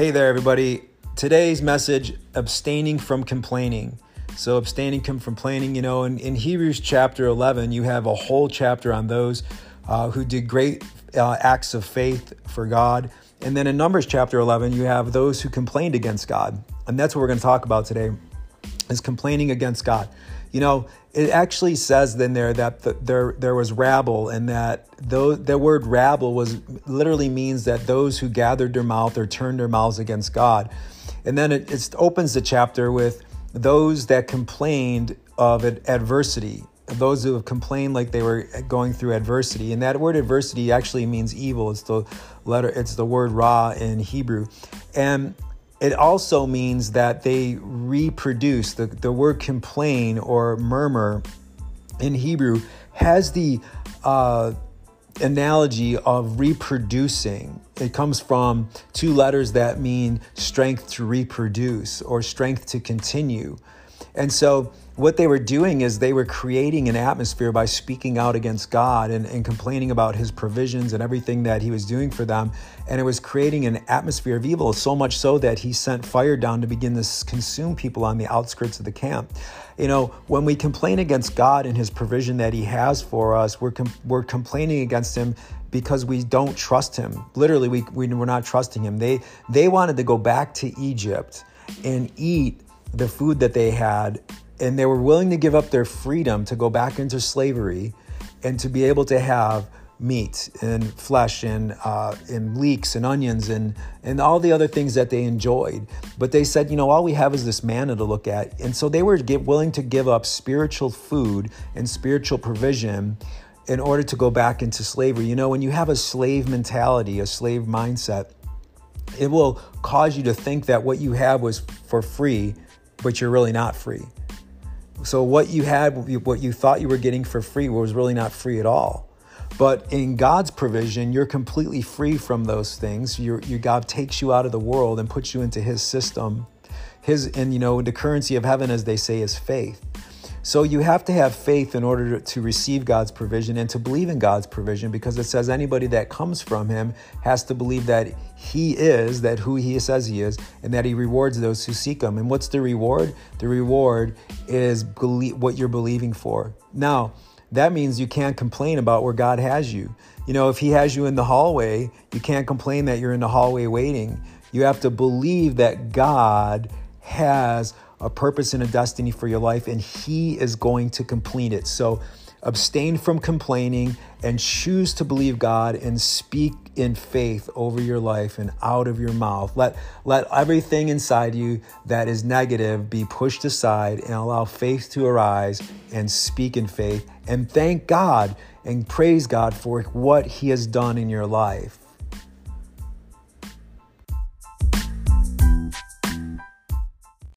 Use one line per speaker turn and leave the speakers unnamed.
Hey there, everybody. Today's message abstaining from complaining. So, abstaining from complaining, you know, in, in Hebrews chapter 11, you have a whole chapter on those uh, who did great uh, acts of faith for God. And then in Numbers chapter 11, you have those who complained against God. And that's what we're going to talk about today is complaining against God. You know, it actually says in there that the, there there was rabble, and that though the word rabble was literally means that those who gathered their mouth or turned their mouths against God. And then it, it opens the chapter with those that complained of adversity, those who have complained like they were going through adversity. And that word adversity actually means evil. It's the letter, it's the word ra in Hebrew. And it also means that they reproduce. The, the word complain or murmur in Hebrew has the uh, analogy of reproducing. It comes from two letters that mean strength to reproduce or strength to continue. And so what they were doing is they were creating an atmosphere by speaking out against God and, and, complaining about his provisions and everything that he was doing for them. And it was creating an atmosphere of evil, so much so that he sent fire down to begin to consume people on the outskirts of the camp. You know, when we complain against God and his provision that he has for us, we're, com- we're complaining against him because we don't trust him. Literally, we, we, we're not trusting him. They, they wanted to go back to Egypt and eat the food that they had and they were willing to give up their freedom to go back into slavery and to be able to have meat and flesh and uh, and leeks and onions and and all the other things that they enjoyed. But they said, you know, all we have is this manna to look at, and so they were get, willing to give up spiritual food and spiritual provision in order to go back into slavery. You know, when you have a slave mentality, a slave mindset, it will cause you to think that what you have was for free, but you're really not free. So what you had, what you thought you were getting for free, was really not free at all. But in God's provision, you're completely free from those things. Your, your God takes you out of the world and puts you into His system. His and you know the currency of heaven, as they say, is faith. So you have to have faith in order to receive God's provision and to believe in God's provision because it says anybody that comes from him has to believe that he is, that who he says he is, and that he rewards those who seek him. And what's the reward? The reward is what you're believing for. Now, that means you can't complain about where God has you. You know, if he has you in the hallway, you can't complain that you're in the hallway waiting. You have to believe that God has a purpose and a destiny for your life, and He is going to complete it. So abstain from complaining and choose to believe God and speak in faith over your life and out of your mouth. Let, let everything inside you that is negative be pushed aside and allow faith to arise and speak in faith and thank God and praise God for what He has done in your life.